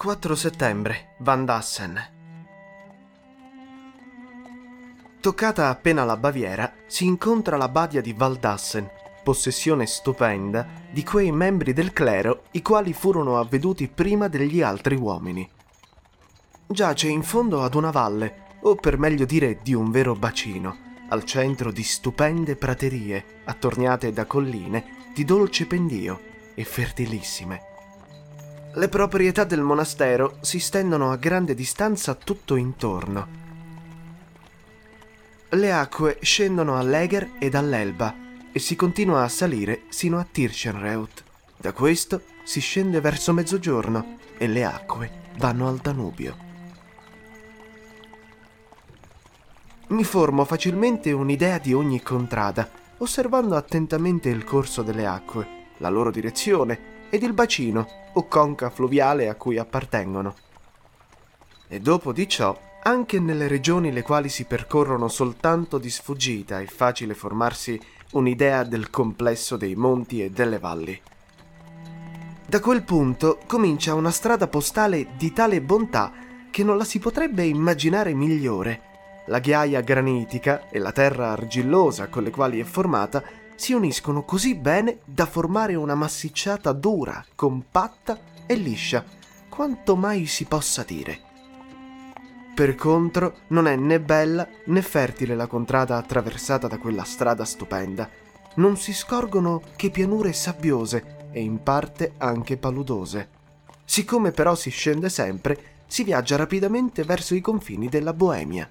4 settembre, Van Dassen. Toccata appena la Baviera, si incontra la badia di Valdassen, possessione stupenda di quei membri del clero i quali furono avveduti prima degli altri uomini. Giace in fondo ad una valle, o per meglio dire di un vero bacino, al centro di stupende praterie, attorniate da colline di dolce pendio e fertilissime. Le proprietà del monastero si stendono a grande distanza tutto intorno. Le acque scendono all'Eger ed all'Elba e si continua a salire sino a Tirschenreut. Da questo si scende verso mezzogiorno e le acque vanno al Danubio. Mi formo facilmente un'idea di ogni contrada, osservando attentamente il corso delle acque, la loro direzione ed il bacino o conca fluviale a cui appartengono. E dopo di ciò, anche nelle regioni le quali si percorrono soltanto di sfuggita è facile formarsi un'idea del complesso dei monti e delle valli. Da quel punto comincia una strada postale di tale bontà che non la si potrebbe immaginare migliore la ghiaia granitica e la terra argillosa con le quali è formata si uniscono così bene da formare una massicciata dura, compatta e liscia, quanto mai si possa dire. Per contro, non è né bella né fertile la contrada attraversata da quella strada stupenda. Non si scorgono che pianure sabbiose e in parte anche paludose. Siccome però si scende sempre, si viaggia rapidamente verso i confini della Boemia.